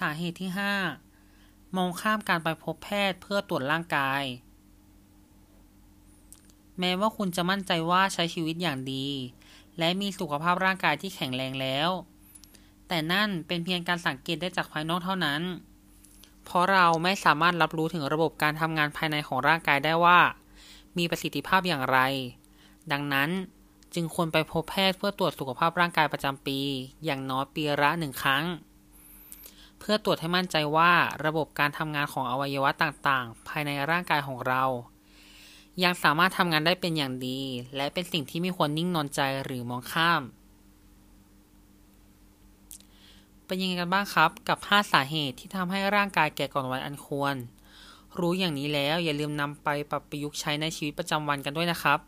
สาเหตุที่ 5 มองข้ามการไปพบแพทย์เพื่อตรวจร่างกาย แม้ว่าคุณจะมั่นใจว่าใช้ชีวิตอย่างดี และมีสุขภาพร่างกายที่แข็งแรงแล้ว แต่นั่นเป็นเพียงการสังเกตได้จากภายนอกเท่านั้น เพราะเราไม่สามารถรับรู้ถึงระบบการทำงานภายในของร่างกายได้ว่า มีประสิทธิภาพอย่างไร ดังนั้นจึงควรไปพบแพทย์เพื่อตรวจสุขภาพร่างกายประจำปี อย่างน้อยปีละหนึ่งครั้ง พื่อตรวจให้มั่นใจว่าระบบการทำงานของอวัยวะต่างๆ ภายในร่างกายของเรา ยังสามารถทำงานได้เป็นอย่างดี และเป็นสิ่งที่ไม่ควรนิ่งนอนใจหรือมองข้าม เป็นยังไงกันบ้างครับ กับ 5 สาเหตุที่ทำให้ร่างกายแก่ก่อนวัยอันควร รู้อย่างนี้แล้วอย่าลืมนำไปปรับประยุกต์ใช้ในชีวิตประจำวันกันด้วยนะครับ